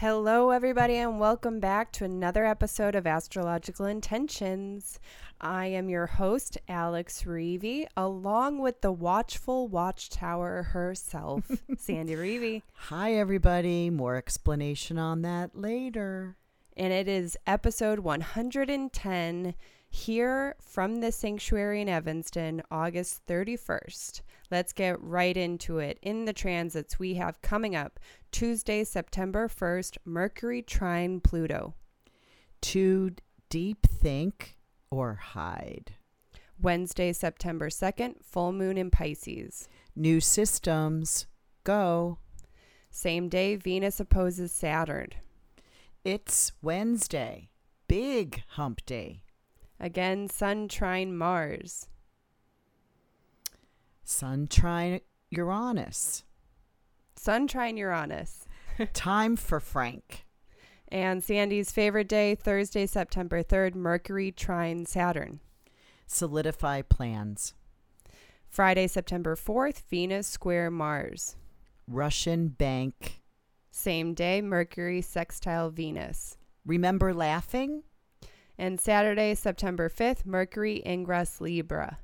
Hello, everybody, and welcome back to another episode of Astrological Intentions. I am your host, Alex Reevy, along with the watchful watchtower herself, Sandy Reevy. Hi, everybody. More explanation on that later. And it is episode 110 here from the sanctuary in Evanston, August 31st. Let's get right into it. In the transits we have coming up Tuesday, September 1st, Mercury trine Pluto. To deep think or hide. Wednesday, September 2nd, full moon in Pisces. New systems. Go. Same day, Venus opposes Saturn. It's Wednesday. Big hump day. Again, Sun trine Mars. Sun trine Uranus. Sun trine Uranus. Time for Frank. And Sandy's favorite day, Thursday, September 3rd, Mercury trine Saturn. Solidify plans. Friday, September 4th, Venus square Mars. Russian bank. Same day, Mercury sextile Venus. Remember laughing? And Saturday, September 5th, Mercury ingress Libra.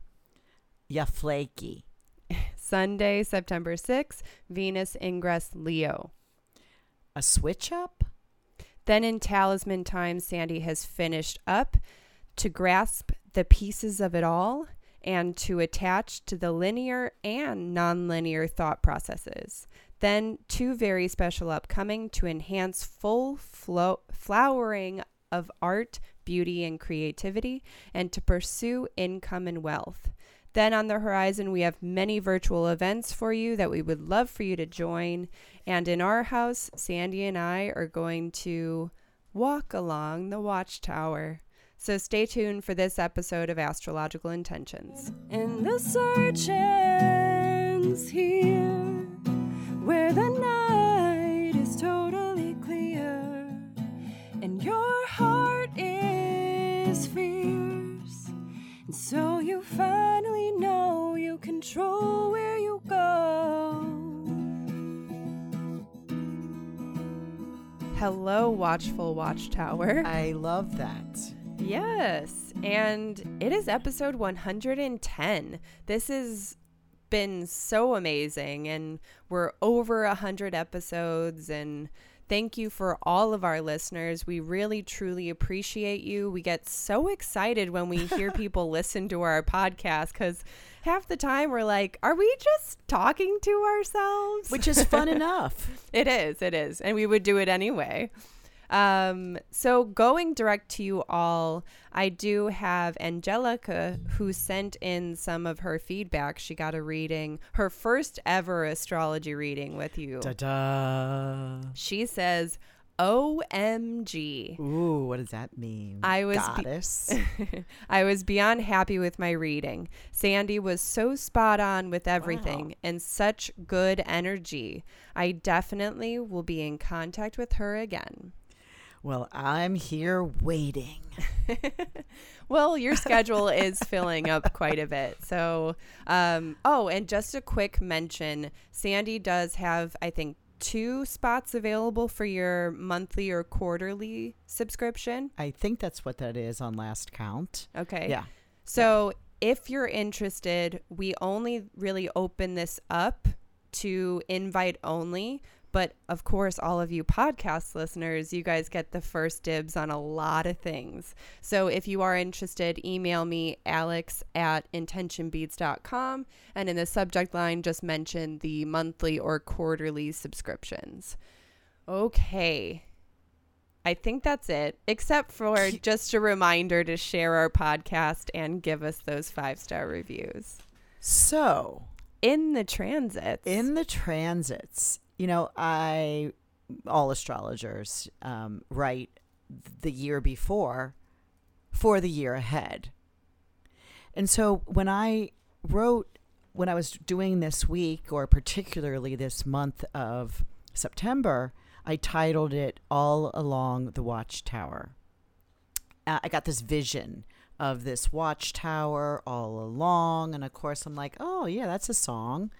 Ya flaky. Sunday, September 6th, Venus ingress Leo. A switch up? Then in talisman time, Sandy has finished up to grasp the pieces of it all and to attach to the linear and nonlinear thought processes. Then two very special upcoming to enhance full flow flowering of art, beauty, and creativity, and to pursue income and wealth. Then on the horizon, we have many virtual events for you that we would love for you to join. And in our house, Sandy and I are going to walk along the watchtower. So stay tuned for this episode of Astrological Intentions. And the search ends here, where the night is totally heart is fierce. And so you finally know you control where you go. Hello, watchful watchtower. I love that. Yes, and it is episode 110. This has been so amazing, and we're over 100 episodes. And thank you for all of our listeners. We really, truly appreciate you. We get so excited when we hear people listen to our podcast because half the time we're like, are we just talking to ourselves? Which is fun enough. It is, it is. And we would do it anyway. Um, so going direct to you all, I do have Angelica who sent in some of her feedback. She got a reading, her first ever astrology reading with you. Da da. She says, OMG. Ooh, what does that mean? I was be- goddess. I was beyond happy with my reading. Sandy was so spot on with everything Wow. and such good energy. I definitely will be in contact with her again. Well, I'm here waiting. well, your schedule is filling up quite a bit. So, um, oh, and just a quick mention Sandy does have, I think, two spots available for your monthly or quarterly subscription. I think that's what that is on last count. Okay. Yeah. So, if you're interested, we only really open this up to invite only. But of course, all of you podcast listeners, you guys get the first dibs on a lot of things. So if you are interested, email me, alex at intentionbeads.com. And in the subject line, just mention the monthly or quarterly subscriptions. Okay. I think that's it, except for just a reminder to share our podcast and give us those five star reviews. So, In the transits. in the transits, you know, I, all astrologers um, write the year before for the year ahead. And so when I wrote, when I was doing this week, or particularly this month of September, I titled it All Along the Watchtower. Uh, I got this vision of this watchtower all along. And of course, I'm like, oh, yeah, that's a song.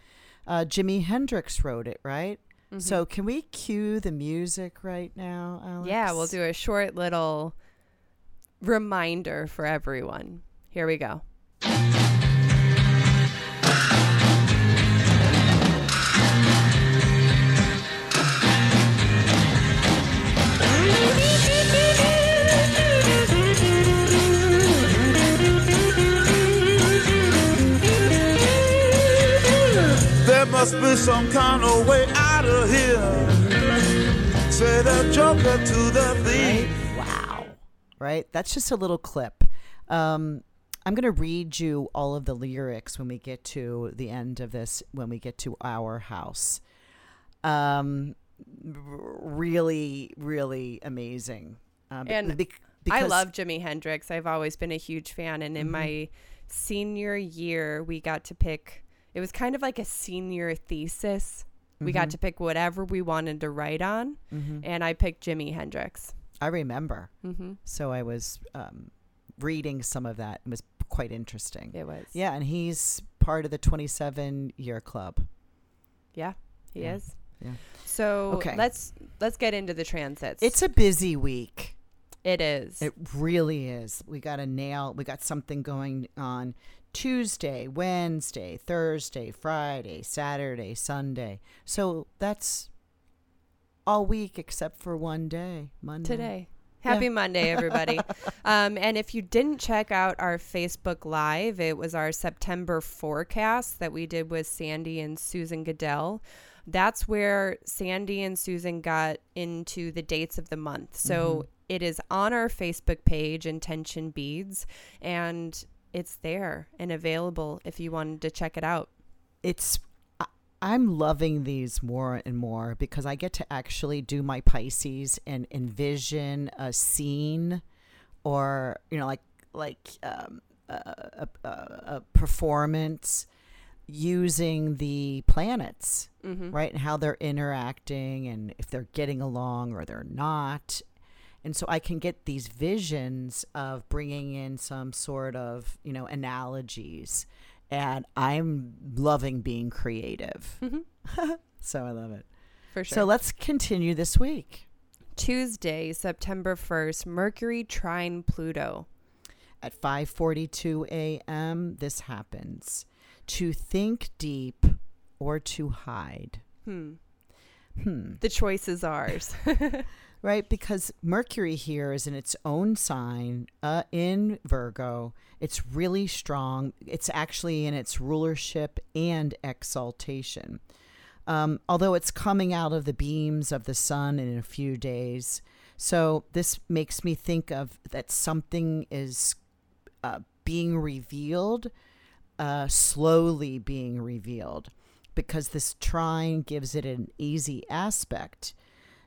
Uh, Jimi Hendrix wrote it, right? Mm-hmm. So can we cue the music right now, Alex? Yeah, we'll do a short little reminder for everyone. Here we go. There must be some kind of way Right? That's just a little clip. Um, I'm going to read you all of the lyrics when we get to the end of this, when we get to our house. Um, really, really amazing. Uh, And bec- I love Jimi Hendrix. I've always been a huge fan. And in my senior year, we got to pick, it was kind of like a senior thesis. We got to pick whatever we wanted to write on. And I picked Jimi Hendrix. I remember. hmm So I was um, reading some of that. It was quite interesting. It was. Yeah, and he's part of the 27 year club. Yeah, he Yeah. is. Yeah. So Okay. let's let's get into the transits. It's a busy week. it is. It really is. We got a nail. We got something going on Tuesday, Wednesday, Thursday, Friday, Saturday, Sunday. So that's all week except for one day, Monday. today. Happy Monday, everybody. um, and if you didn't check out our Facebook Live, it was our September forecast that we did with Sandy and Susan Goodell. That's where Sandy and Susan got into the dates of the month. So it is on our Facebook page, Intention Beads, and it's there and available if you wanted to check it out. It's I'm loving these more and more because I get to actually do my Pisces and envision a scene or you know like like um, a, a, a, performance using the planets Mm-hmm. right and how they're interacting and if they're getting along or they're not and so i can get these visions of bringing in some sort of you know analogies and i'm loving being creative so i love it For sure. so let's continue this week Tuesday, September 1st, Mercury trine Pluto. at 5:42 a.m. this happens to think deep or to hide Hmm. hmm The choice is ours. right? Because Mercury here is in its own sign uh, in Virgo. It's really strong. It's actually in its rulership and exaltation. Um, although it's coming out of the beams of the sun in a few days. So this makes me think of that something is uh, being revealed, uh, slowly being revealed, because this trine gives it an easy aspect.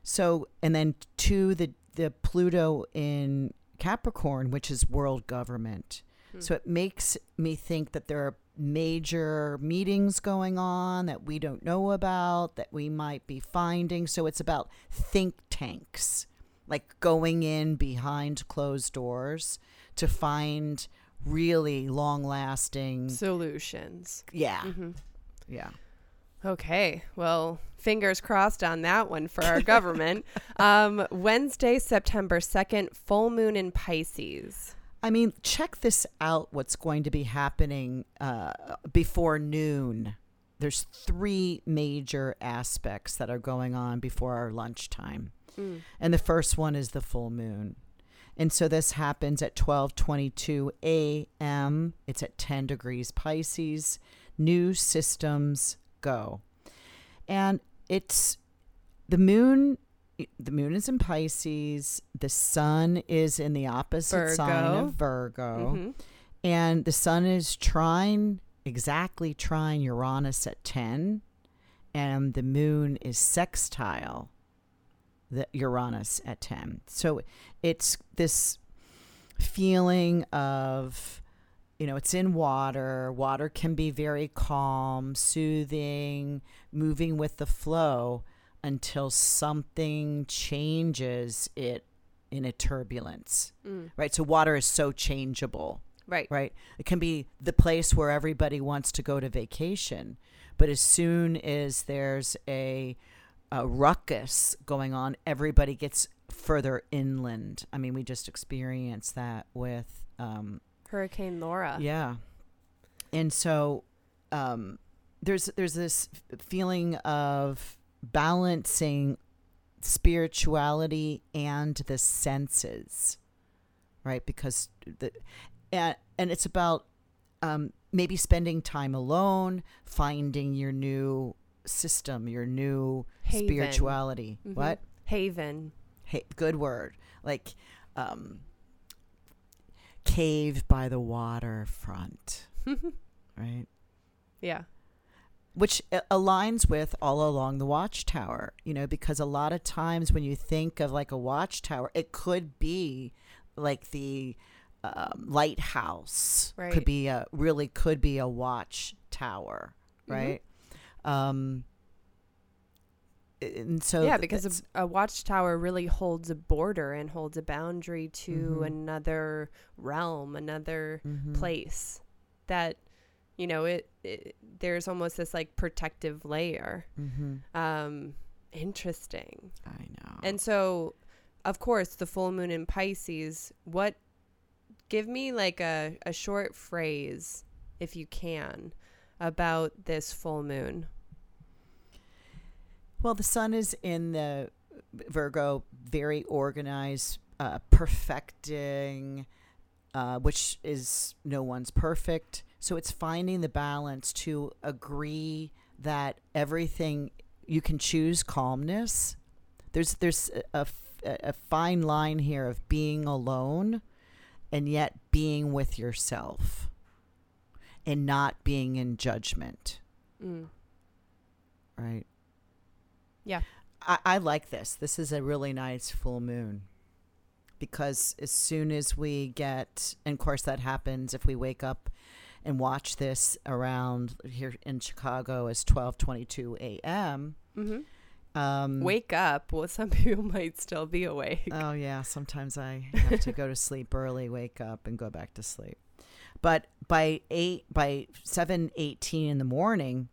So, and then to the the Pluto in Capricorn, which is world government. So it makes me think that there are major meetings going on that we don't know about that we might be finding. So it's about think tanks, like going in behind closed doors to find really long lasting. Solutions. Yeah. Mm-hmm. Yeah. Okay. Well, fingers crossed on that one for our government. Um, Wednesday, September 2nd, full moon in Pisces. I mean, check this out what's going to be happening uh, before noon. There's three major aspects that are going on before our lunchtime. And the first one is the full moon. And so this happens at 12:22 a.m. It's at 10 degrees Pisces. New systems go. And it's the moon the moon is in Pisces, the sun is in the opposite sign of Virgo, Mhm. and the sun is trine exactly trine Uranus at 10 and the moon is sextile the Uranus at 10. So it's this feeling of you know, it's in water. Water can be very calm, soothing, moving with the flow until something changes it in a turbulence. Mm. Right? So water is so changeable Right. right? It can be the place where everybody wants to go to vacation, but as soon as there's a a ruckus going on, everybody gets further inland. I mean, we just experienced that with um, Hurricane Laura. yeah. And so um, there's there's this feeling of balancing spirituality and the senses, right? Because the and and it's about um, maybe spending time alone, finding your new system, your new Haven. spirituality. Mhm. What? Haven. Hey, good word. Like um, cave by the waterfront, right? yeah. which aligns with all along the watchtower you know because a lot of times when you think of like a watchtower it could be like the um, lighthouse Right. could be a really could be a watchtower Mhm. right um and so yeah, because a, a watchtower really holds a border and holds a boundary to Mhm. another realm, another Mhm. place that you know it, it there's almost this like protective layer Mhm. um interesting i know and so of course the full moon in pisces what give me like a, a short phrase if you can about this full moon Well, the sun is in the Virgo, very organized, uh, perfecting, uh, which is no one's perfect. So it's finding the balance to agree that everything you can choose calmness. There's there's a, a a fine line here of being alone and yet being with yourself and not being in judgment mm. right? Yeah. I, I like this. This is a really nice full moon because as soon as we get, and of course that happens if we wake up and watch this around here in Chicago as twelve twenty two a.m. mm-hmm. Um, wake up well some people might still be awake Oh yeah, sometimes I have to go to sleep early, wake up, and go back to sleep. But by eight, by seven eighteen in the morning,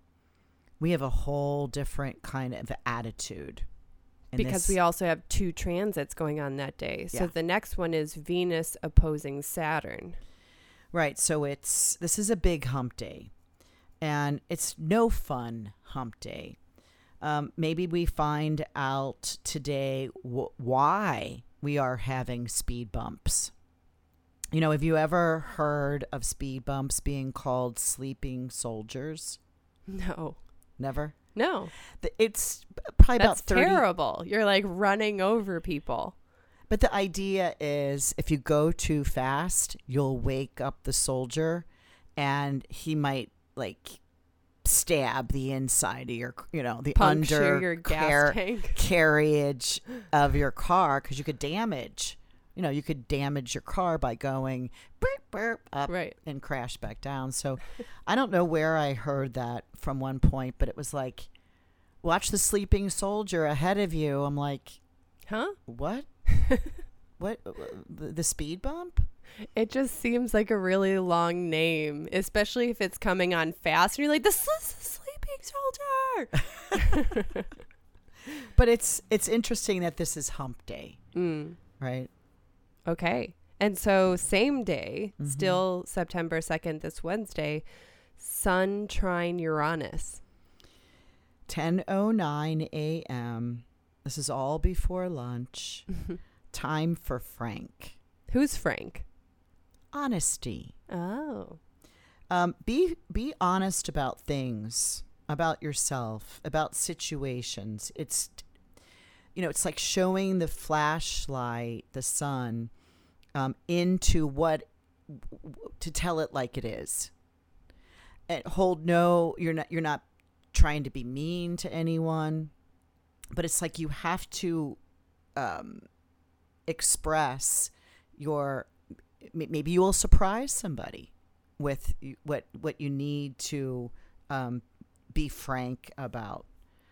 we have a whole different kind of attitude. Because this- we also have two transits going on that day. So Yeah. the next one is Venus opposing Saturn. right. So it's this is a big hump day, and it's no fun hump day. Um, maybe we find out today wh- why we are having speed bumps. You know, have you ever heard of speed bumps being called sleeping soldiers? No. Never. No. It's probably That's about 30 terrible. You're like running over people. But the idea is if you go too fast, you'll wake up the soldier and he might like stab the inside of your, you know, the Puncture under your car- tank. carriage of your car because you could damage, you know, you could damage your car by going burp, burp, up Right. and crash back down. So I don't know where I heard that from one point, but it was like, watch the sleeping soldier ahead of you. I'm like, Huh? what? what? uh, The, speed bump? It just seems like a really long name, especially if it's coming on fast and you're like, this is the sleeping soldier. But it's it's interesting that this is hump day, mm. right? Okay. And so, same day, Mhm. still September 2nd, this Wednesday, Sun trine Uranus. 10:09 a.m. This is all before lunch. Time for Frank. Who's Frank? Honesty. Oh. Um, be be honest about things, about yourself, about situations. It's you know, it's like showing the flashlight, the sun, um, into what to tell it like it is. And hold no, you're not you're not trying to be mean to anyone, but it's like you have to um, express your maybe you will surprise somebody with what what you need to um, be frank about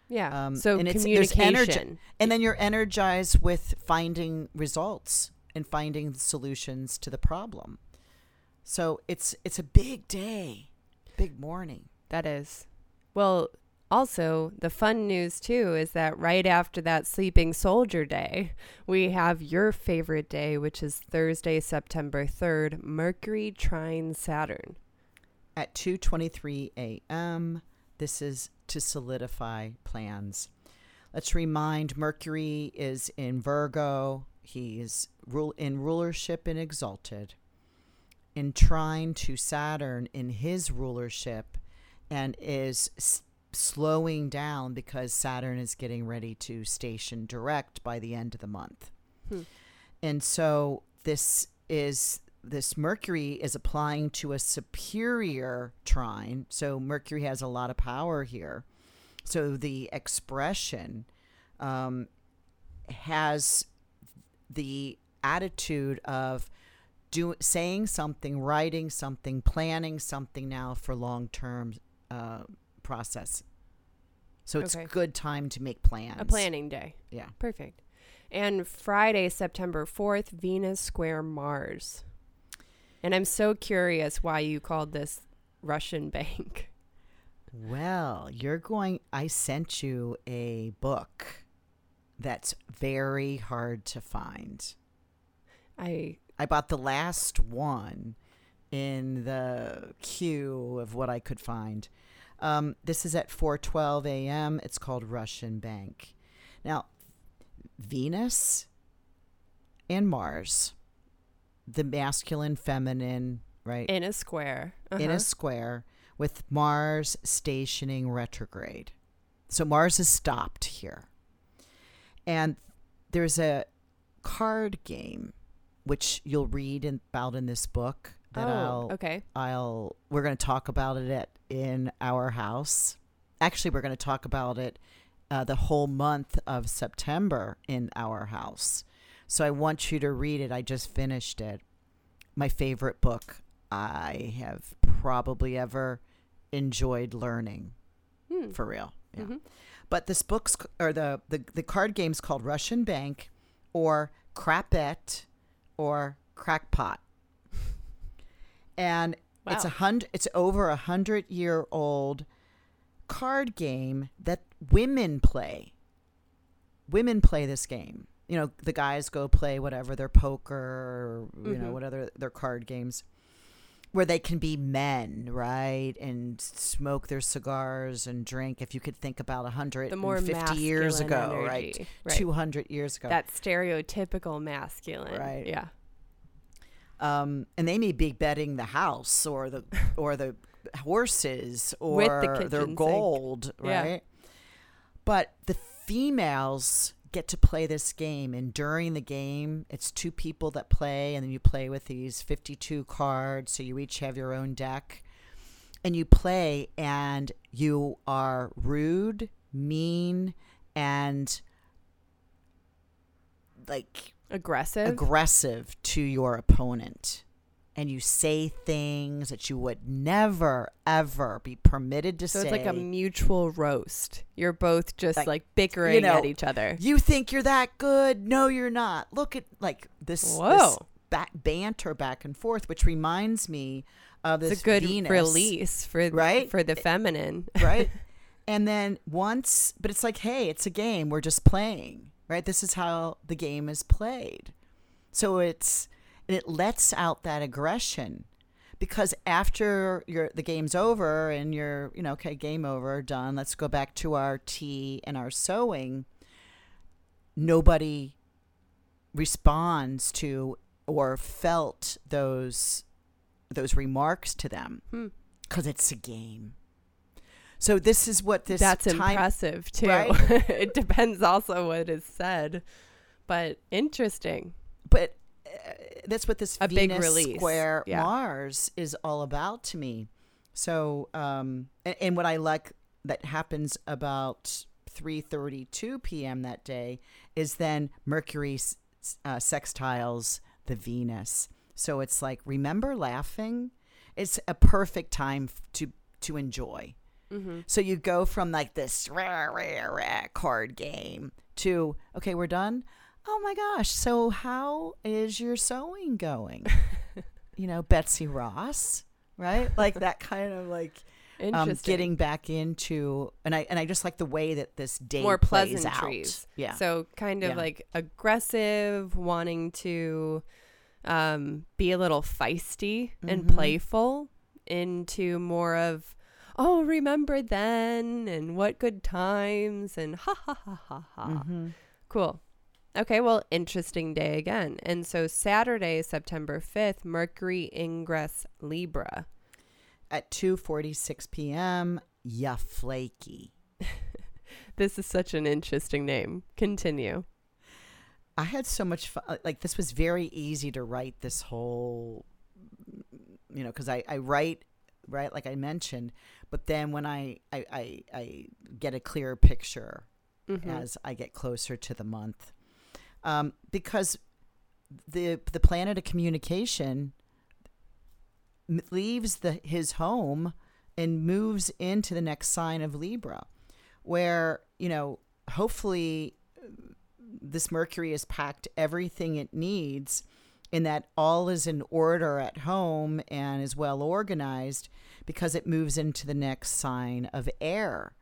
Yeah. Um, so, and it's- there's energy- communication. and then you're energized with finding results and finding solutions to the problem so it's it's a big day big morning That is. Well, Also, the fun news too is that right after that sleeping soldier day, we have your favorite day, which is Thursday, September 3rd, Mercury trine Saturn. At 2:23 a.m., this is to solidify plans. Let's remind Mercury is in Virgo. He's rule in rulership and exalted. In trine to Saturn in his rulership and is s- slowing down because Saturn is getting ready to station direct by the end of the month. Hmm. And so this is this Mercury is applying to a superior trine. So Mercury has a lot of power here. So the expression um, has the attitude of do saying something, writing something, planning something now for long term uh, process. So it's Okay. a good time to make plans. A planning day. Yeah. Perfect. And Friday, September 4th, Venus square Mars. And I'm so curious why you called this Russian bank. Well, you're going. I sent you a book that's very hard to find. I I bought the last one in the queue of what I could find. Um, this is at 4:12 a.m. It's called Russian Bank. Now, Venus and Mars, the masculine, feminine, right, in a square. in Uh-huh. a square with Mars stationing retrograde. So Mars is stopped here. And there's a card game which you'll read in, about in this book that oh, I'll okay. I'll we're going to talk about it at in our house. Actually, we're going to talk about it uh, the whole month of September in our house. So I want you to read it. I just finished it. My favorite book I have probably ever enjoyed learning Hmm. for real. Yeah. Mhm. But this book's or the, the the card game's called Russian Bank or Crapette or Crackpot. And it's a hundred it's over a hundred year old card game that women play. Women play this game. You know, the guys go play whatever their poker or you know, Mhm. whatever their card games where they can be men, right? And smoke their cigars and drink. If you could think about one hundred, The more fifty years ago, right? energy, right? 200 years ago. That stereotypical masculine. Right. Yeah. um, and they may be betting the house or the or the horses or the their kitchen sink. gold, Yeah. right? But the females get to play this game, and during the game, it's two people that play, and then you play with these fifty-two cards, so you each have your own deck, and you play, and you are rude, mean, and like Aggressive. aggressive to your opponent and you say things that you would never ever be permitted to so say So it's like a mutual roast. You're both just Like, like, bickering know, at each other. you think you're that good no you're not look at like this, this ba- banter back and forth which reminds me of this It's a good Venus, release for right? for the feminine. right and then once but it's like hey it's a game we're just playing right this is how the game is played so it's and it lets out that aggression because after your the game's over and you're you know okay game over done let's go back to our tea and our sewing nobody responds to or felt those those remarks to them Hmm. because it's a game so this is what this That's time impressive too. right? it depends also what is said, but interesting. but that's what this A big Venus release, square yeah. Mars is all about to me. So, um, and, and what I like that happens about 3:32 p.m. that day is then Mercury uh, sextiles the Venus. So it's like remember laughing. It's a perfect time to to enjoy. Mm-hmm. So you go from like this rah, rah, rah card game to okay, we're done. Oh my gosh! So how is your sewing going? you know, Betsy Ross, right? Like that kind of like um, getting back into and I and I just like the way that this day more plays out. Yeah. So kind of Yeah. like aggressive, wanting to um, be a little feisty and Mhm. playful into more of, oh, remember then and what good times and ha ha ha ha ha. Mhm. Cool. Okay, well, interesting day again. And so Saturday, September 5th, Mercury ingress Libra. At 2:46 p.m. Ya flaky. This is such an interesting name. Continue. I had so much fun. Like this was very easy to write this whole, you know, because I, I write, right, like I mentioned, but then when I, I, I, I get a clearer picture Mhm. as I get closer to the month, um, because the the planet of communication leaves the his home and moves into the next sign of Libra, where you know hopefully this Mercury has packed everything it needs in that all is in order at home and is well organized because it moves into the next sign of air,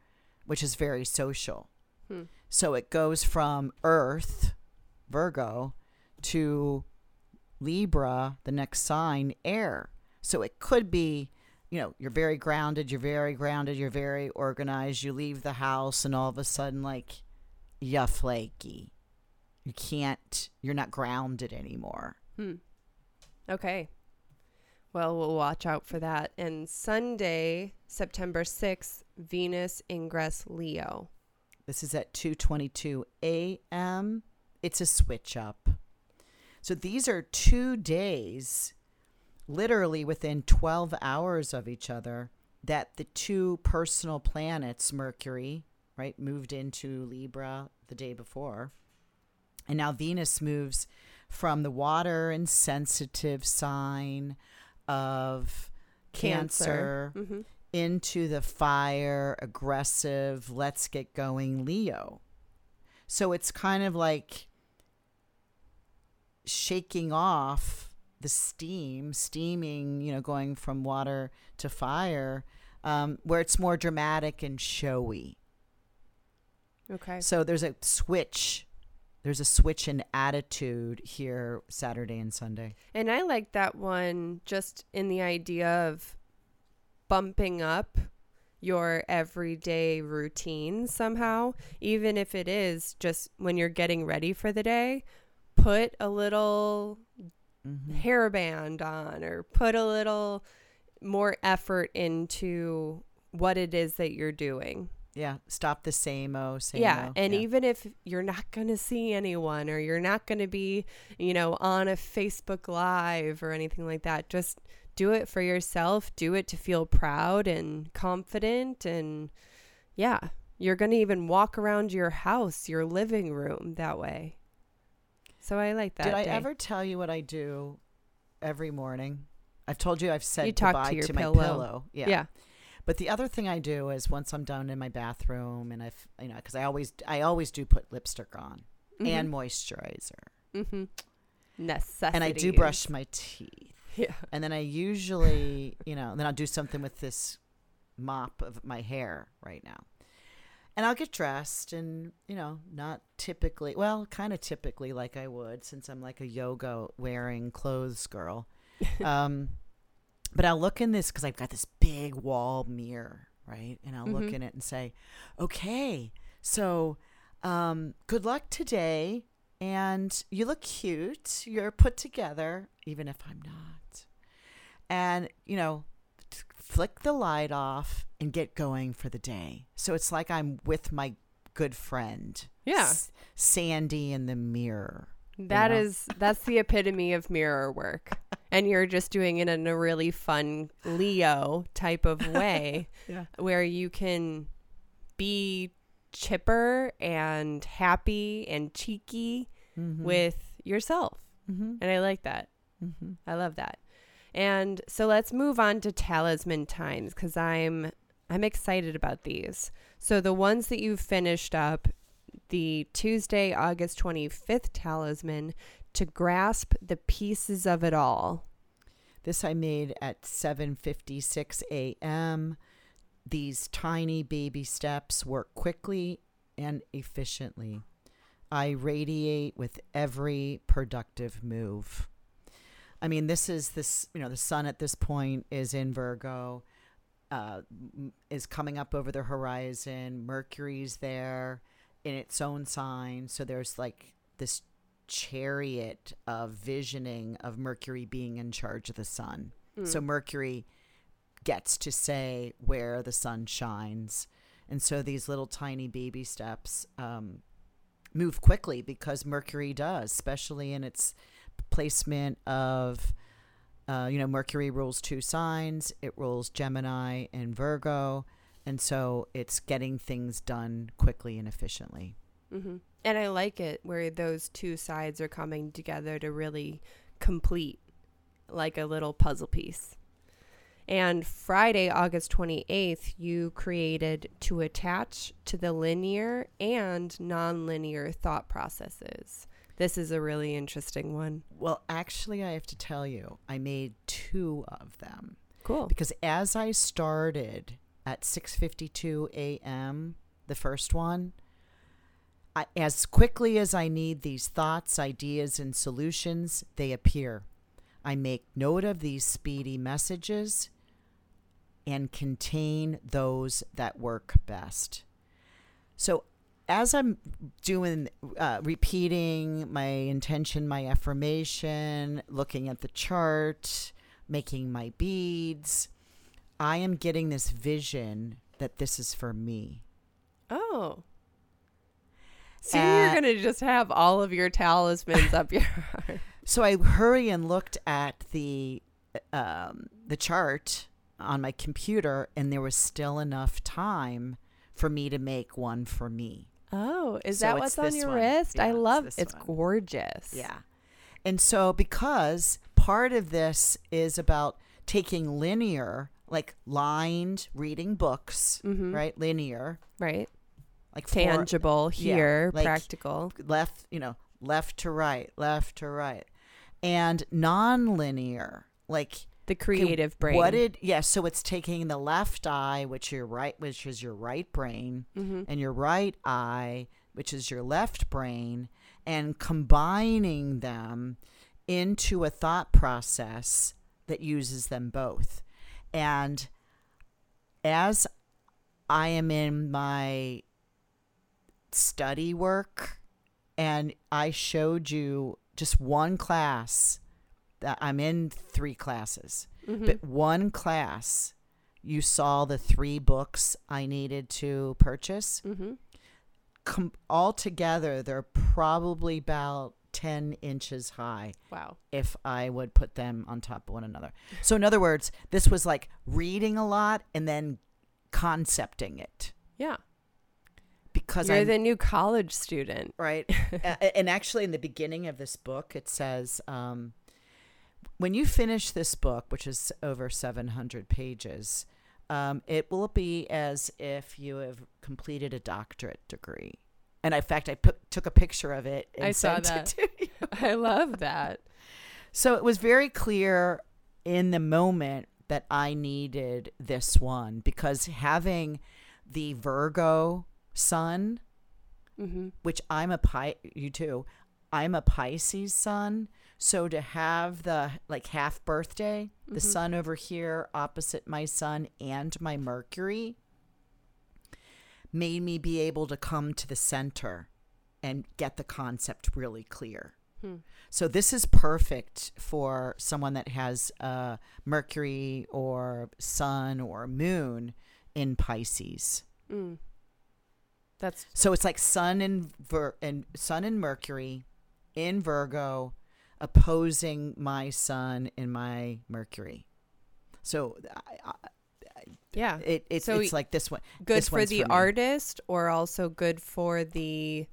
which is very social. Hmm. So it goes from Earth, Virgo, to Libra, the next sign, air. So it could be, you know, you're very grounded, you're very grounded, you're very organized, you leave the house, and all of a sudden, like, you're flaky. You can't, you're not grounded anymore. Hmm. Okay. Well, we'll watch out for that. And Sunday, September 6th, Venus ingress Leo. This is at 2:22 a.m. It's a switch up. So these are two days literally within 12 hours of each other that the two personal planets Mercury, right, moved into Libra the day before. And now Venus moves from the water and sensitive sign of Cancer, hmm into the fire, aggressive, let's get going Leo. So it's kind of like shaking off the steam, steaming, you know, going from water to fire, um, where it's more dramatic and showy. Okay. So there's a switch. There's a switch in attitude here Saturday and Sunday. And I like that one just in the idea of bumping up your everyday routine somehow, even if it is just when you're getting ready for the day, put a little Mm-hmm. hairband on or put a little more effort into what it is that you're doing. Yeah, stop the same oh, same yeah, and even if you're not going to see anyone or you're not going to be, you know, on a Facebook live or anything like that, just do it for yourself, do it to feel proud and confident and yeah, you're going to even walk around your house, your living room that way. So I like that. Did I day. ever tell you what I do every morning? I've told you I've said You talk to goodbye your my pillow. pillow. Yeah. Yeah. But the other thing I do is once I'm done in my bathroom and I've you know because I always I always do put lipstick on and moisturizer mm-hmm. necessity. and I do brush my teeth Yeah. and then I usually you know then I'll do something with this mop of my hair right now. And I'll get dressed and, you know, not typically, well, kind of typically like I would since I'm like a yoga wearing clothes girl. um, but I'll look in this because I've got this big wall mirror, right? And I'll look Mhm. in it and say, okay, so um, good luck today. And you look cute. You're put together, even if I'm not. And, you know, flick the light off and get going for the day. So it's like I'm with my good friend. Yeah. S- Sandy in the mirror. That know? is that's the epitome of mirror work. And you're just doing it in a really fun Leo type of way Yeah. where you can be chipper and happy and cheeky Mm-hmm. with yourself. mm-hmm. And I like that. Mm-hmm. I love that. And so let's move on to talisman times cuz I'm I'm excited about these. So the ones that you've finished up the Tuesday, August 25th talisman to grasp the pieces of it all. This I made at 7:56 a.m. these tiny baby steps work quickly and efficiently. I radiate with every productive move. I mean, this is this, you know, the sun at this point is in Virgo, uh, is coming up over the horizon. Mercury's there in its own sign. So there's like this chariot of visioning of Mercury being in charge of the sun. So Mercury gets to say where the sun shines. And so these little tiny baby steps um, move quickly because Mercury does, especially in its placement of, uh, you know, Mercury rules two signs. It rules Gemini and Virgo. And so it's getting things done quickly and efficiently. mm-hmm. And I like it where those two sides are coming together to really complete like a little puzzle piece. And Friday, August 28th, you created to attach to the linear and nonlinear thought processes. This is a really interesting one. Well, actually, I have to tell you, I made two of them. Cool. because as I started at 6:52 a.m. the first one I, as quickly as I need these thoughts, ideas and solutions, they appear. I make note of these speedy messages and contain those that work best. So as I'm doing, uh, repeating my intention, my affirmation, looking at the chart, making my beads, I am getting this vision that this is for me. Oh. So Uh, you're going to just have all of your talismans up your arm. So I hurry and looked at the um, the chart on my computer, and there was still enough time for me to make one for me. Oh, is So that what's on your one. wrist? Yeah, I love this it's gorgeous. Yeah. And so because part of this is about taking linear, like lined reading books, Mhm. right? Linear, Right. like four- Tangible yeah, here, like- practical. left, you know, left to right, left to right. And non-linear, like The creative brain. What did yeah, so it's taking the left eye, which your right which is your right brain, Mhm. and your right eye, which is your left brain, and combining them into a thought process that uses them both. And as I am in my study work and I showed you just one class I'm in three classes, Mhm. but one class you saw the three books I needed to purchase. Mhm. Com- altogether, they're probably about 10 inches high Wow. if I would put them on top of one another. So, in other words, this was like reading a lot and then concepting it Yeah. because You're I the new college student. right. And actually, in the beginning of this book, it says, um, when you finish this book, which is over 700 pages, um, it will be as if you have completed a doctorate degree. And in fact, I put, took a picture of it and I saw sent that. it to you. I love that. So it was very clear in the moment that I needed this one because having the Virgo sun, hmm which I'm a Pi, you too, I'm a Pisces sun. So to have the like half birthday, the sun over here opposite my sun and my Mercury made me be able to come to the center and get the concept really clear. Hmm. So this is perfect for someone that has uh, Mercury or Sun or Moon in Pisces. Mm. That's So it's like Sun and Vir- and Sun and Mercury in Virgo opposing my Sun and my Mercury. So I, I, yeah. it, it's So it's like this one. Good this for the me. artist or also good for the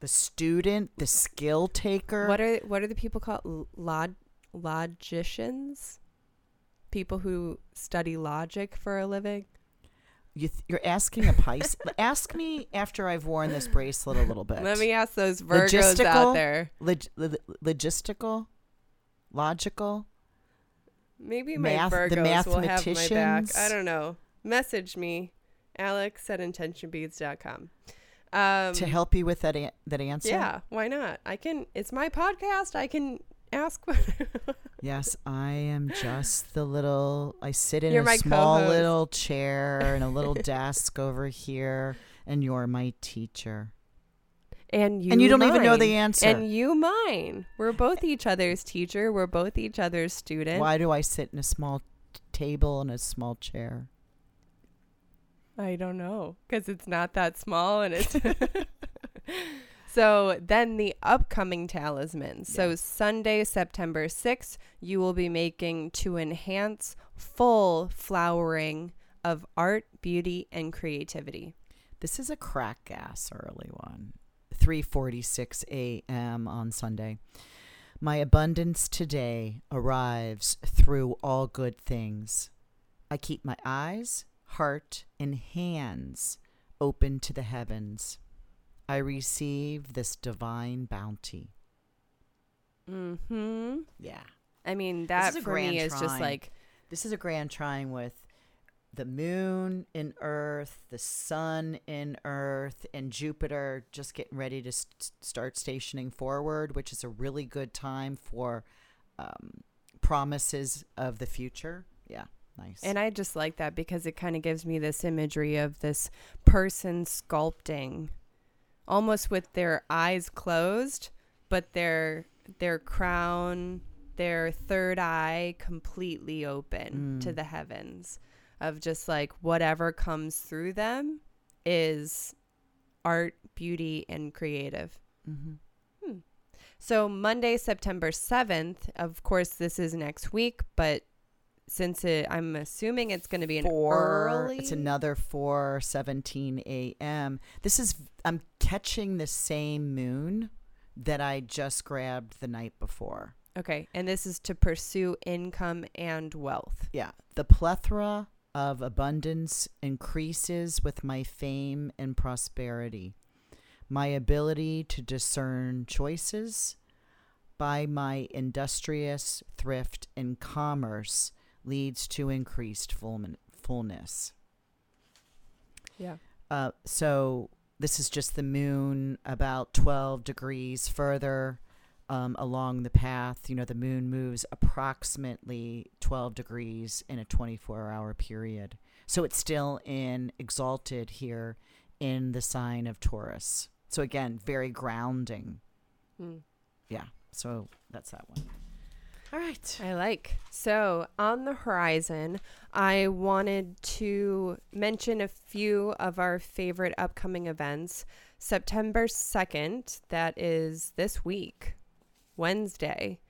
the student, the skill taker. what are what are the people called log logicians? People who study logic for a living? You th- you're asking a Pisces. ask me after I've worn this bracelet a little bit. Let me ask those Virgos Logistical? out there. Log- lo- logistical, logical. Maybe my Math- the Virgos will have my back. I don't know. message me, alex at intentionbeads.com. Um, to help you with that an- that answer. Yeah, why not? I can, it's my podcast. I can ask. Yes, I am just the little. I sit in You're a small co-host. little chair and a little desk over here, and you're my teacher. and you and you don't even know the answer. And you mine. We're both each other's teacher. We're both each other's student. Why do I sit in a small t- table and a small chair? I don't know because it's not that small and it's. so then the upcoming talismans. So Yeah. Sunday, September 6th, you will be making to enhance full flowering of art, beauty, and creativity. This is a crack gas early one. 3:46 a.m. on Sunday. My abundance today arrives through all good things. I keep my eyes, heart, and hands open to the heavens. I receive this divine bounty. Hmm. Yeah. I mean that for me is just like This is a grand trine with the moon in Earth, the sun in Earth, and Jupiter just getting ready to st- start stationing forward, which is a really good time for um, promises of the future. Yeah, nice. And I just like that because it kind of gives me this imagery of this person sculpting almost with their eyes closed, but their their crown, their third eye completely open to Mm. the heavens of just like whatever comes through them is art, beauty and creative. Mhm. So Monday, September 7th, of course this is next week, but since it, I'm assuming it's going to be an Four. early It's another four seventeen a.m. This is I'm catching the same moon that I just grabbed the night before. Okay, and this is to pursue income and wealth. Yeah. The plethora of abundance increases with my fame and prosperity. My ability to discern choices by my industrious thrift and commerce leads to increased fullness. Yeah. Uh, so this is just the moon about 12 degrees further um, along the path. You know, the moon moves approximately 12 degrees in a 24 hour period. So it's still in exalted here in the sign of Taurus. So again, very grounding. Hmm. Yeah. So that's that one. All right. I like. So, on the horizon, I wanted to mention a few of our favorite upcoming events. September 2nd, that is this week, Wednesday,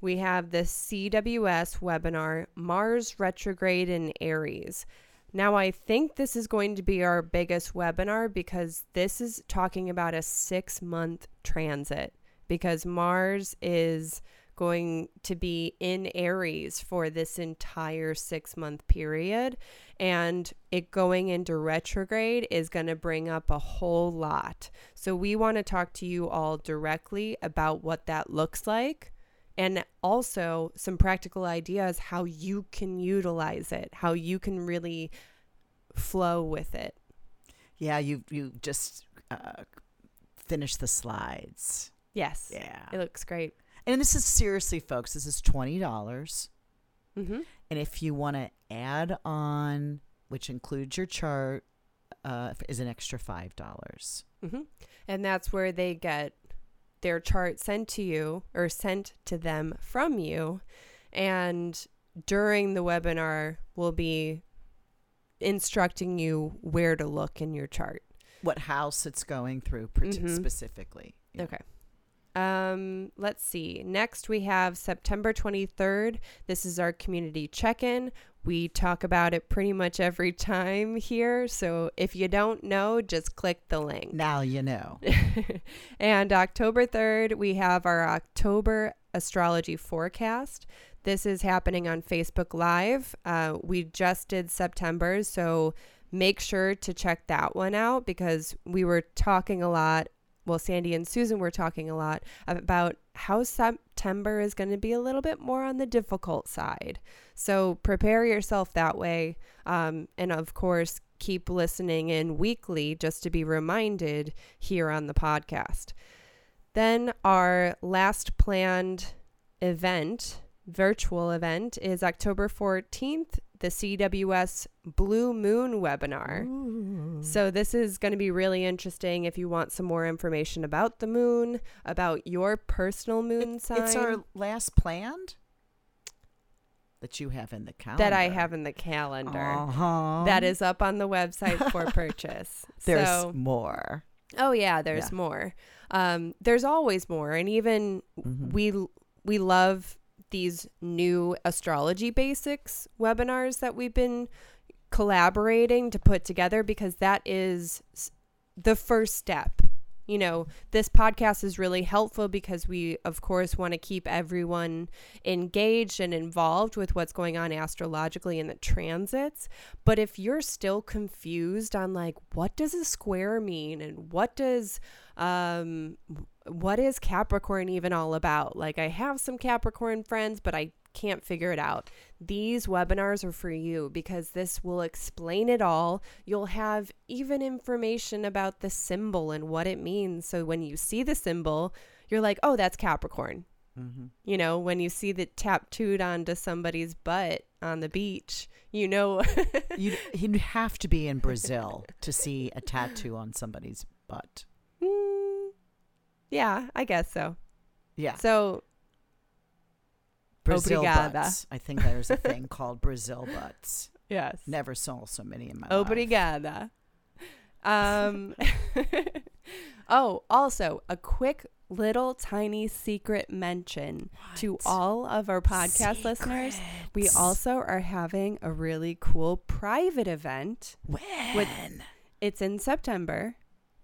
we have the CWS webinar Mars retrograde in Aries. Now, I think this is going to be our biggest webinar because this is talking about a six month transit because Mars is going to be in Aries for this entire six month period. And it going into retrograde is going to bring up a whole lot. So, we want to talk to you all directly about what that looks like and also some practical ideas how you can utilize it, how you can really flow with it. Yeah, you you just uh, finished the slides. Yes. Yeah. It looks great. And this is seriously, folks, this is $20. Mm-hmm. And if you want to add on, which includes your chart, uh, is an extra $5. Mm-hmm. And that's where they get their chart sent to you or sent to them from you. And during the webinar, we'll be instructing you where to look in your chart. What house it's going through Mhm. specifically. Yeah. Okay. Um, let's see. Next, we have September 23rd. This is our community check in. We talk about it pretty much every time here. So if you don't know, just click the link. Now you know. and October 3rd, we have our October astrology forecast. This is happening on Facebook Live. Uh, we just did September, so make sure to check that one out because we were talking a lot. Well, Sandy and Susan were talking a lot about how September is going to be a little bit more on the difficult side. So prepare yourself that way. Um, and of course, keep listening in weekly just to be reminded here on the podcast. Then our last planned event, virtual event, is October 14th, the CWS Blue Moon webinar. So, this is going to be really interesting if you want some more information about the moon, about your personal moon sign It's our last planned that you have in the calendar. that I have in the calendar. Uh-huh. That is up on the website for purchase. There's so, more. oh yeah, there's Yeah. more. Um, there's always more, and even Mhm. we we love these new astrology basics webinars that we've been collaborating to put together because that is the first step. You know, this podcast is really helpful because we, of course, want to keep everyone engaged and involved with what's going on astrologically in the transits. But if you're still confused on, like, what does a square mean and what does, um, what is Capricorn even all about? Like, I have some Capricorn friends, but I can't figure it out. These webinars are for you because this will explain it all. You'll have even information about the symbol and what it means. So when you see the symbol, you're like, oh, that's Capricorn. Mhm. You know, when you see the tattooed onto somebody's butt on the beach, you know. You'd, you'd have to be in Brazil to see a tattoo on somebody's butt. Mm, yeah, I guess so. Yeah. So Brazil Obrigada. butts. I think there's a thing called Brazil butts. yes. Never saw so many in my life. Obrigada. Um, oh, also a quick little tiny secret mention to all of our podcast listeners. We also are having a really cool private event. when? It's in September.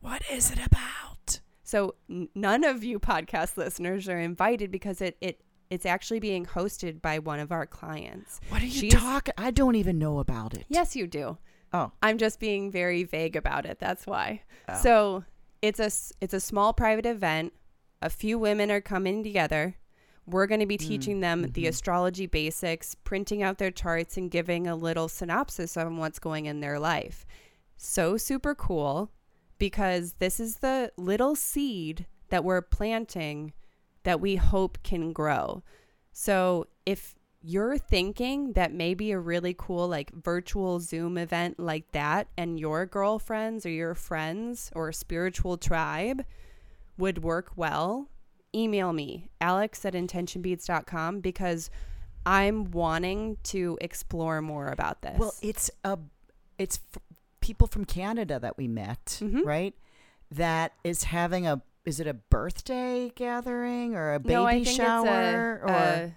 what is it about? So n- none of you podcast listeners are invited because it, it it's actually being hosted by one of our clients. What are you She's- talking? I don't even know about it. Yes, you do. Oh. I'm just being very vague about it. That's why. Oh. So it's a it's a small private event. A few women are coming together. We're going to be teaching them the mhm. astrology basics, printing out their charts, and giving a little synopsis on what's going in their life. So super cool because this is the little seed that we're planting that we hope can grow. So if you're thinking that maybe a really cool like virtual Zoom event like that and your girlfriends or your friends or spiritual tribe would work well, email me, alex at intentionbeads.com because I'm wanting to explore more about this. Well, it's a, it's f- people from Canada that we met, Mhm. right? That is having a, is it a birthday gathering or a baby no, I think shower it's a, or? a-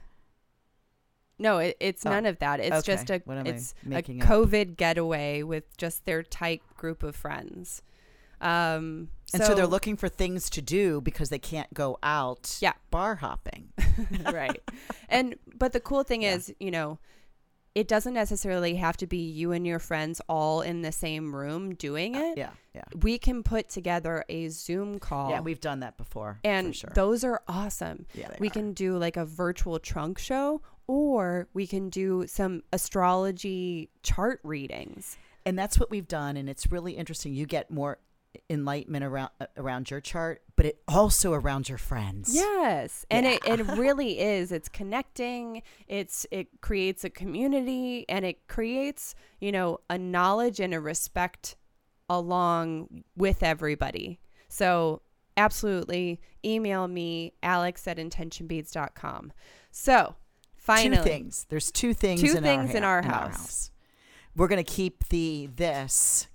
no, it, it's Oh, none of that. It's just a. What am I it's a making up? COVID getaway with just their tight group of friends. Um, and so, they're looking for things to do because they can't go out Yeah. bar hopping. right. And but the cool thing Yeah. is, you know, it doesn't necessarily have to be you and your friends all in the same room doing uh, it. Yeah, yeah. We can put together a Zoom call. Yeah, we've done that before. and for sure. those are awesome. yeah, we are. can do like a virtual trunk show or we can do some astrology chart readings. and that's what we've done and it's really interesting you get more enlightenment around uh, around your chart but it also around your friends Yes. And it, Yeah. it really is. It's connecting. It's it creates a community and it creates, you know, a knowledge and a respect along with everybody. So absolutely email me, alex at intentionbeads.com. So finally two things there's two things Two in, things our, in our in house. we're going to keep the this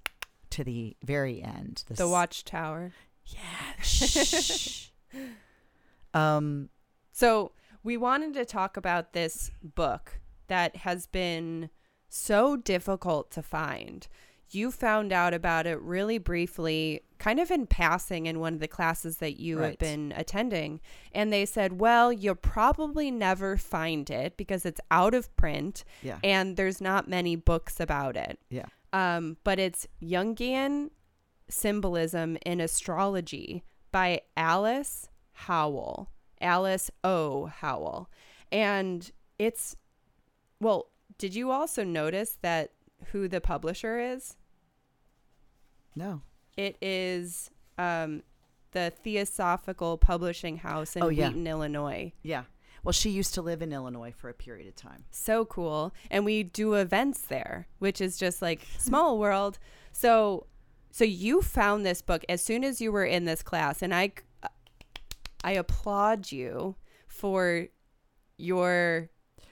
to the very end this, the watchtower. yeah shh. um So we wanted to talk about this book that has been so difficult to find. You found out about it really briefly, kind of in passing in one of the classes that you have Right. been attending. And they said, well, you'll probably never find it because it's out of print yeah and there's not many books about it. yeah Um, but it's Jungian Symbolism in Astrology by Alice Howell. Alice O. Howell. And it's, well, did you also notice that who the publisher is? No. It is um, the Theosophical Publishing House in Oh, yeah. Wheaton, Illinois. Yeah. Well, she used to live in Illinois for a period of time. so cool. And we do events there which is just like small world. So so you found this book as soon as you were in this class and i uh, i applaud you for your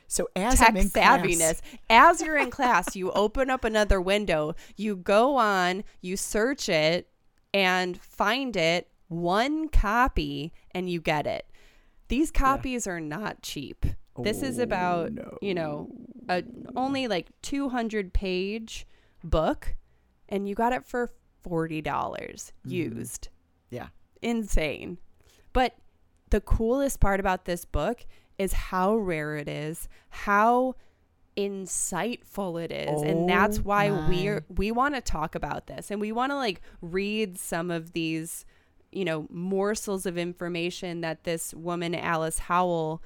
So as tech in class- savviness. As you're in class you open up another window you go on you search it and find it one copy and you get it these copies are not cheap this is oh, about you know a only like 200 page book and you got it for $40 mm-hmm. used yeah. insane. But the coolest part about this book is how rare it is, how insightful it is. and oh that's Oh why we're we want to talk about this and we want to like read some of these, you know, morsels of information that this woman Alice Howell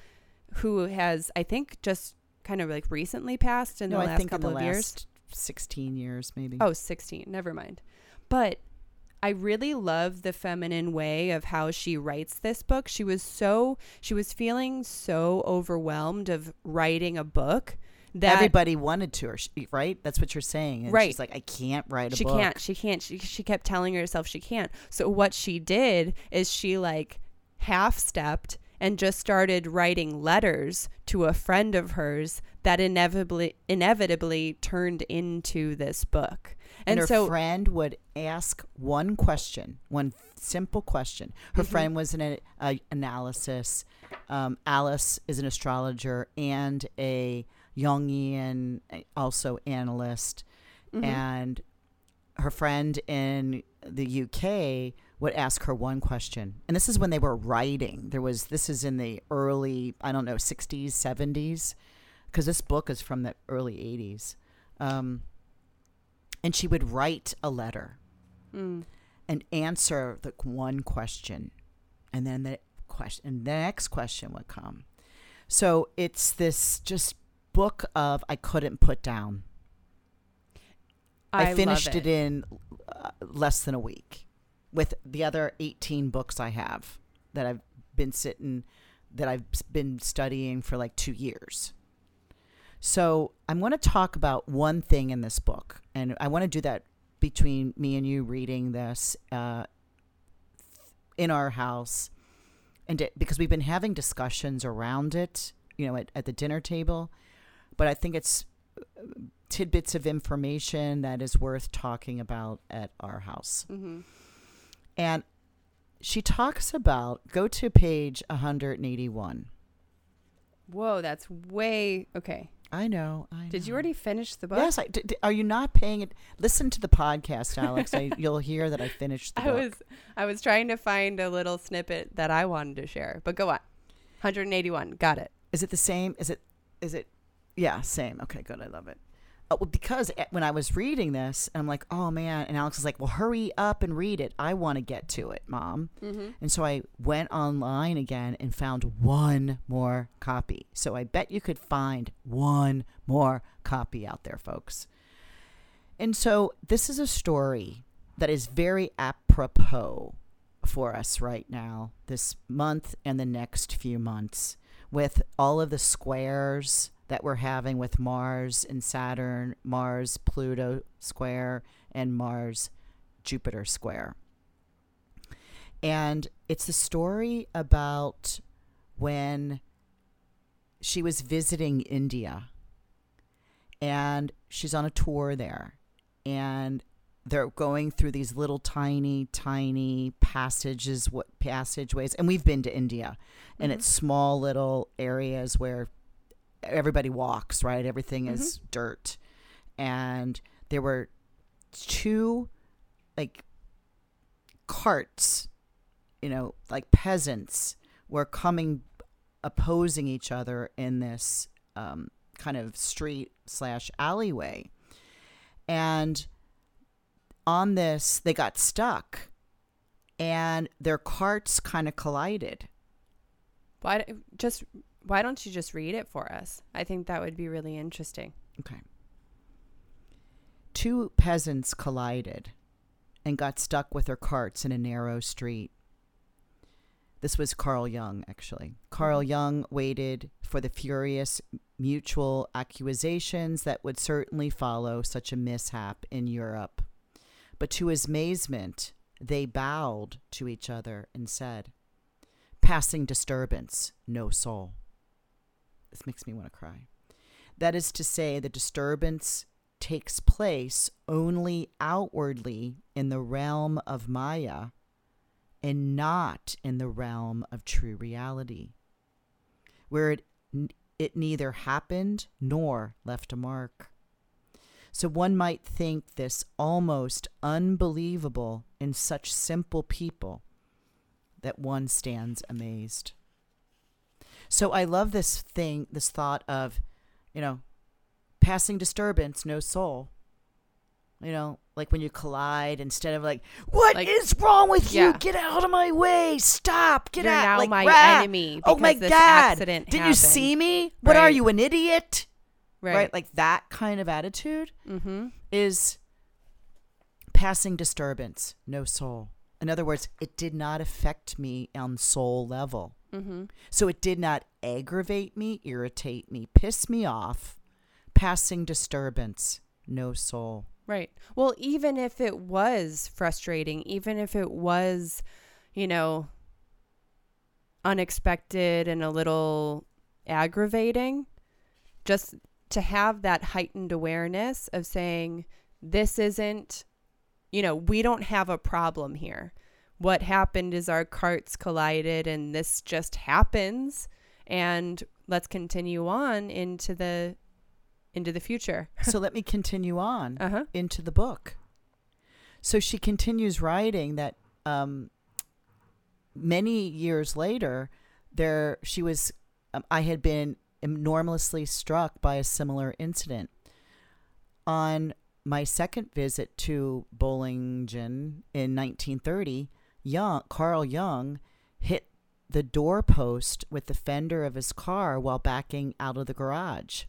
who has I think just kind of like recently passed in no, the I last couple of years. 16 years, maybe. Oh, 16. Never mind. But I really love the feminine way of how she writes this book. She was so she was feeling so overwhelmed of writing a book that Everybody wanted to her, right? That's what you're saying. And Right. She's like, I can't write a book. she book. can't she can't she, she kept telling herself she can't. So what she did is she like half stepped and just started writing letters to a friend of hers that inevitably inevitably turned into this book. And, And, her so friend would ask one question, one simple question. Her Mm-hmm. friend was an a, analysis. Um, Alice is an astrologer and a Jungian, uh, also analyst. Mm-hmm. And her friend in the UK would ask her one question. And this is when they were writing. There was, this is in the early, I don't know, 60s, 70s, because this book is from the early 80s. Um, and she would write a letter Mm. and answer the one question and then the question and the next question would come so it's this just book of i couldn't put down i, love finished it. in uh, less than a week with the other 18 books i have that i've been sitting that i've been studying for like two years so i'm going to talk about one thing in this book and i want to do that between me and you reading this uh, in our house and it, because we've been having discussions around it you know at, at the dinner table but i think it's uh, tidbits of information that is worth talking about at our house hmm and she talks about go to page 181 Whoa, that's way okay. i know i Did you already finish the book? Yes, I, d- d- are you not paying it? Listen to the podcast, Alex. I, you'll hear that I finished the I book. was I was trying to find a little snippet that I wanted to share, but go on. 181, got it. Is it the same? Is it? Is it? Yeah, same. Okay, good. I love it. Uh, well, because when I was reading this, I'm like, oh man, and Alex is like, well, hurry up and read it. I want to get to it, mom. Mm-hmm. And so I went online again and found one more copy. So I bet you could find one more copy out there, folks. And so this is a story that is very apropos for us right now, this month and the next few months, with all of the squares that we're having with Mars and Saturn, Mars Pluto square, and Mars Jupiter square. And it's a story about when she was visiting India and she's on a tour there and they're going through these little tiny tiny passages what passageways and we've been to India and mm-hmm. it's small little areas where everybody walks right? Everything is dirt. And there were two like carts you know like peasants were coming opposing each other in this um, kind of street slash alleyway. And on this they got stuck. And their carts kind of collided. Why just why don't you just read it for us? I think that would be really interesting. Okay. Two peasants collided and got stuck with their carts in a narrow street. This was Carl Jung, actually. Carl mm-hmm. Jung waited for the furious mutual accusations that would certainly follow such a mishap in Europe. But to his amazement, they bowed to each other and said, Passing disturbance, no soul. This makes me want to cry. That is to say, the disturbance takes place only outwardly in the realm of Maya and not in the realm of true reality, where it, it neither happened nor left a mark. So one might think this almost unbelievable in such simple people that one stands amazed. So I love this thing, this thought of, you know, passing disturbance, no soul. You know, like when you collide, instead of like, "What is Like- wrong with Yeah. you? Get out of my way! Stop! Get out! You're out!" now like, my "Rah! enemy Oh my god! Did you see me? What are you, an idiot? Right. Like that kind of attitude mm-hmm. is passing disturbance, no soul. In other words, it did not affect me on soul level. Mm-hmm. So it did not aggravate me, irritate me, piss me off. Passing disturbance, no soul. Right. Well, even if it was frustrating, even if it was, you know, unexpected and a little aggravating, just to have that heightened awareness of saying, this isn't, you know, we don't have a problem here. What happened is our carts collided and this just happens and let's continue on into the into the future. So let me continue on Uh-huh. into the book. So she continues writing that um, many years later, there she was. Um, I had been enormously struck by a similar incident. On my second visit to Bollingen in 1930, Young Carl Jung hit the doorpost with the fender of his car while backing out of the garage.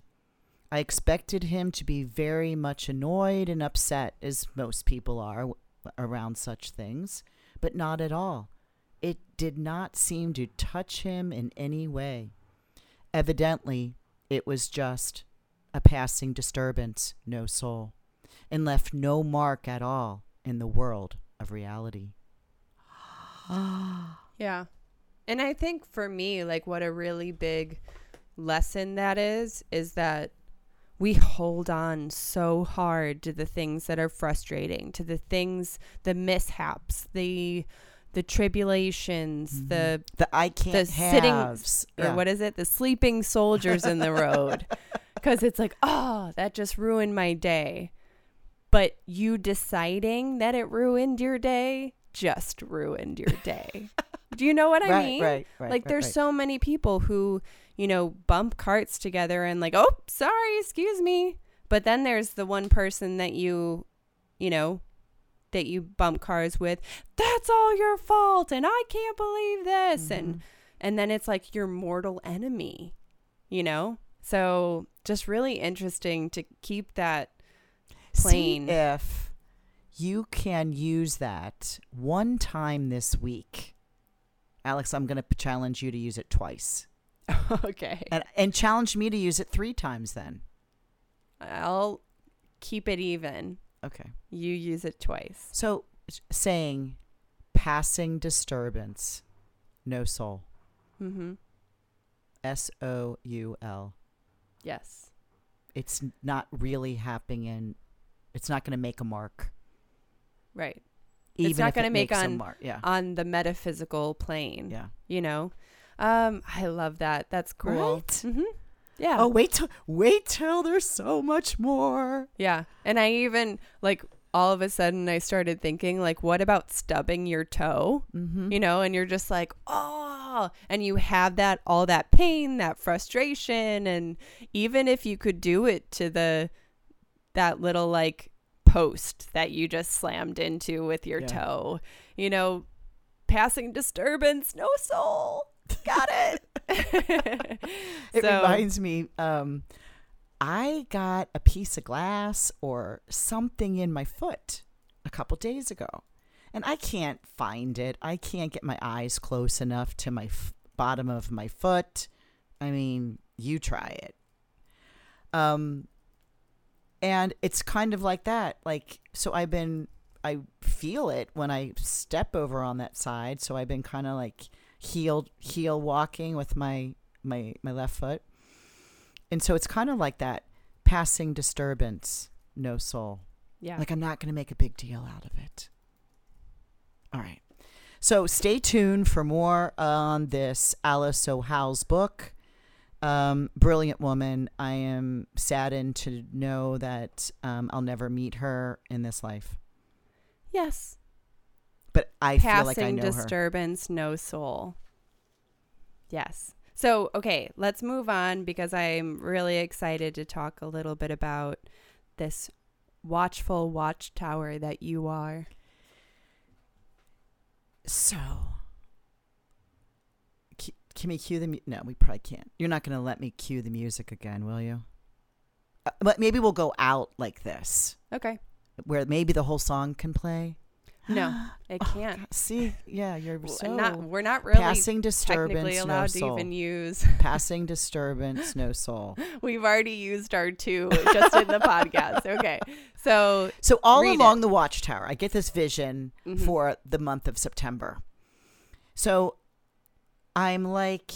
I expected him to be very much annoyed and upset, as most people are around such things, but not at all. It did not seem to touch him in any way. Evidently, it was just a passing disturbance, no soul, and left no mark at all in the world of reality. Yeah. And I think for me, like what a really big lesson that is, is that we hold on so hard to the things that are frustrating, to the things, the mishaps, the the tribulations, mm-hmm. the The I can't sitting haves. or Yeah. what is it? The sleeping soldiers in the road. Cuz it's like, "Oh, that just ruined my day." But you deciding that it ruined your day just ruined your day. Do you know what I right, mean? right, right. like right, there's right. so many people who, you know, bump carts together and like, "Oh, sorry, excuse me." But then there's the one person that you, you know, that you bump cars with. That's all your fault and I can't believe this Mm-hmm. and and then it's like your mortal enemy, you know? So just really interesting to keep that plain. See if you can use that one time this week. Alex, I'm going to challenge you to use it twice. okay. And and challenge me to use it 3 times then. I'll keep it even. Okay. You use it twice. So saying passing disturbance no soul. Mm hmm. S O U L. Yes. It's not really happening and it's not going to make a mark. Right. Even It's not if gonna make on- mark. Yeah. On the metaphysical plane. Yeah. You know? Um I love that. That's cool. Right? Mhm. Yeah. Oh, wait till wait till there's so much more. Yeah. And I even like all of a sudden I started thinking like what about stubbing your toe? Mm-hmm. You know, and you're just like, "Oh." And you have that all that pain, that frustration and even if you could do it to the that little like post that you just slammed into with your Yeah. toe, you know, passing disturbance, no soul. Got it. It So- reminds me, um, I got a piece of glass or something in my foot a couple days ago, and I can't find it. I can't get my eyes close enough to my f- bottom of my foot. I mean, you try it. Um, and it's kind of like that. Like, so I've been, I feel it when I step over on that side. So I've been kind of like heel heel walking with my my my left foot. And so it's kind of like that passing disturbance, no soul. Yeah. Like I'm not going to make a big deal out of it. All right. So stay tuned for more on this Alice O. Howell's book. Um, brilliant woman. I am saddened to know that um, I'll never meet her in this life, yes. but I feel Passing like I know her. disturbance, no soul. Yes. So, okay, let's move on because I'm really excited to talk a little bit about this watchful watchtower that you are. So, can we cue the? Mu- no, we probably can't. You're not going to let me cue the music again, will you? Uh, but maybe we'll go out like this, Okay. where maybe the whole song can play. No, it Oh, can't. God, see, yeah, you're W- so not, we're not really passing disturbance, technically no allowed to soul. even use. passing disturbance, no soul. We've already used our two just in the podcast. Okay. So, So all Read along the watchtower, I get this vision Mhm. for the month of September. So I'm like,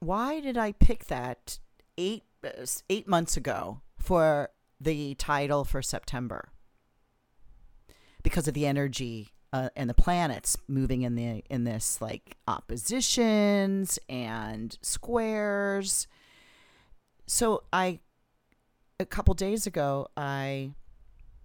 why did I pick that eight uh, eight months ago for the title for September? Because of the energy uh, and the planets moving in the in this like oppositions and squares. So I a couple days ago I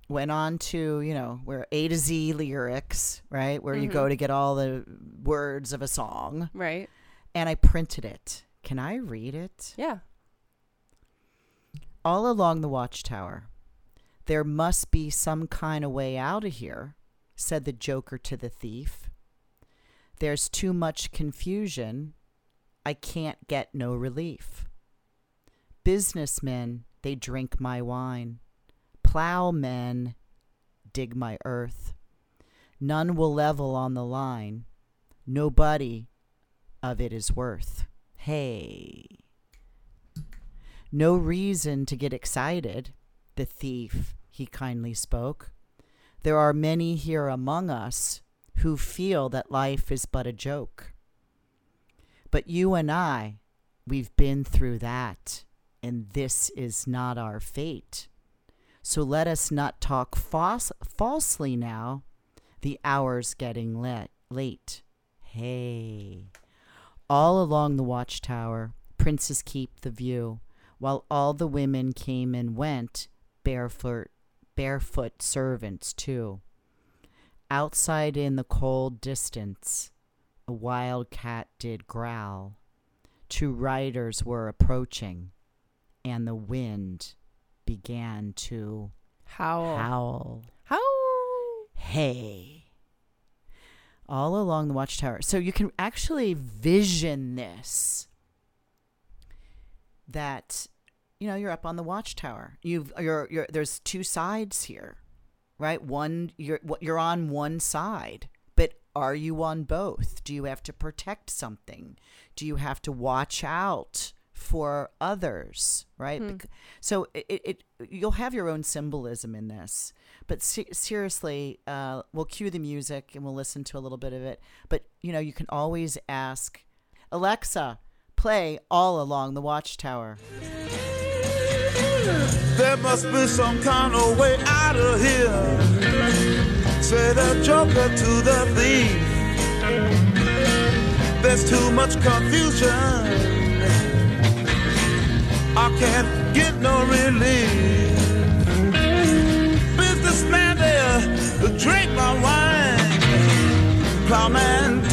went on to you know where A to Z lyrics right where you Mhm. go to get all the words of a song right. And I printed it. Can I read it? Yeah. All along the watchtower, there must be some kind of way out of here, said the joker to the thief. There's too much confusion. I can't get no relief. Businessmen, they drink my wine. Plowmen dig my earth. None will level on the line. Nobody of it is worth. Hey. No reason to get excited, the thief, he kindly spoke. There are many here among us who feel that life is but a joke. But you and I, we've been through that, and this is not our fate. So let us not talk fals- falsely now. The hour's getting late. Hey. All along the watchtower, princes keep the view, while all the women came and went, barefoot, barefoot servants too. Outside in the cold distance, a wild cat did growl. Two riders were approaching, and the wind began to Howl. howl. Howl. Hey. All along the watchtower. So you can actually vision this. That you know, you're up on the watchtower. You've you're you're there's two sides here. Right? One you're you're on one side. But are you on both? Do you have to protect something? Do you have to watch out for others, right? Hmm. So it, it, it you'll have your own symbolism in this but se- seriously uh, we'll cue the music and we'll listen to a little bit of it but you know you can always ask alexa play all along the watchtower There must be some kind of way out of here. Say the joker to the thief. There's too much confusion can't get no relief. Businessman there, drink my wine. Plowman.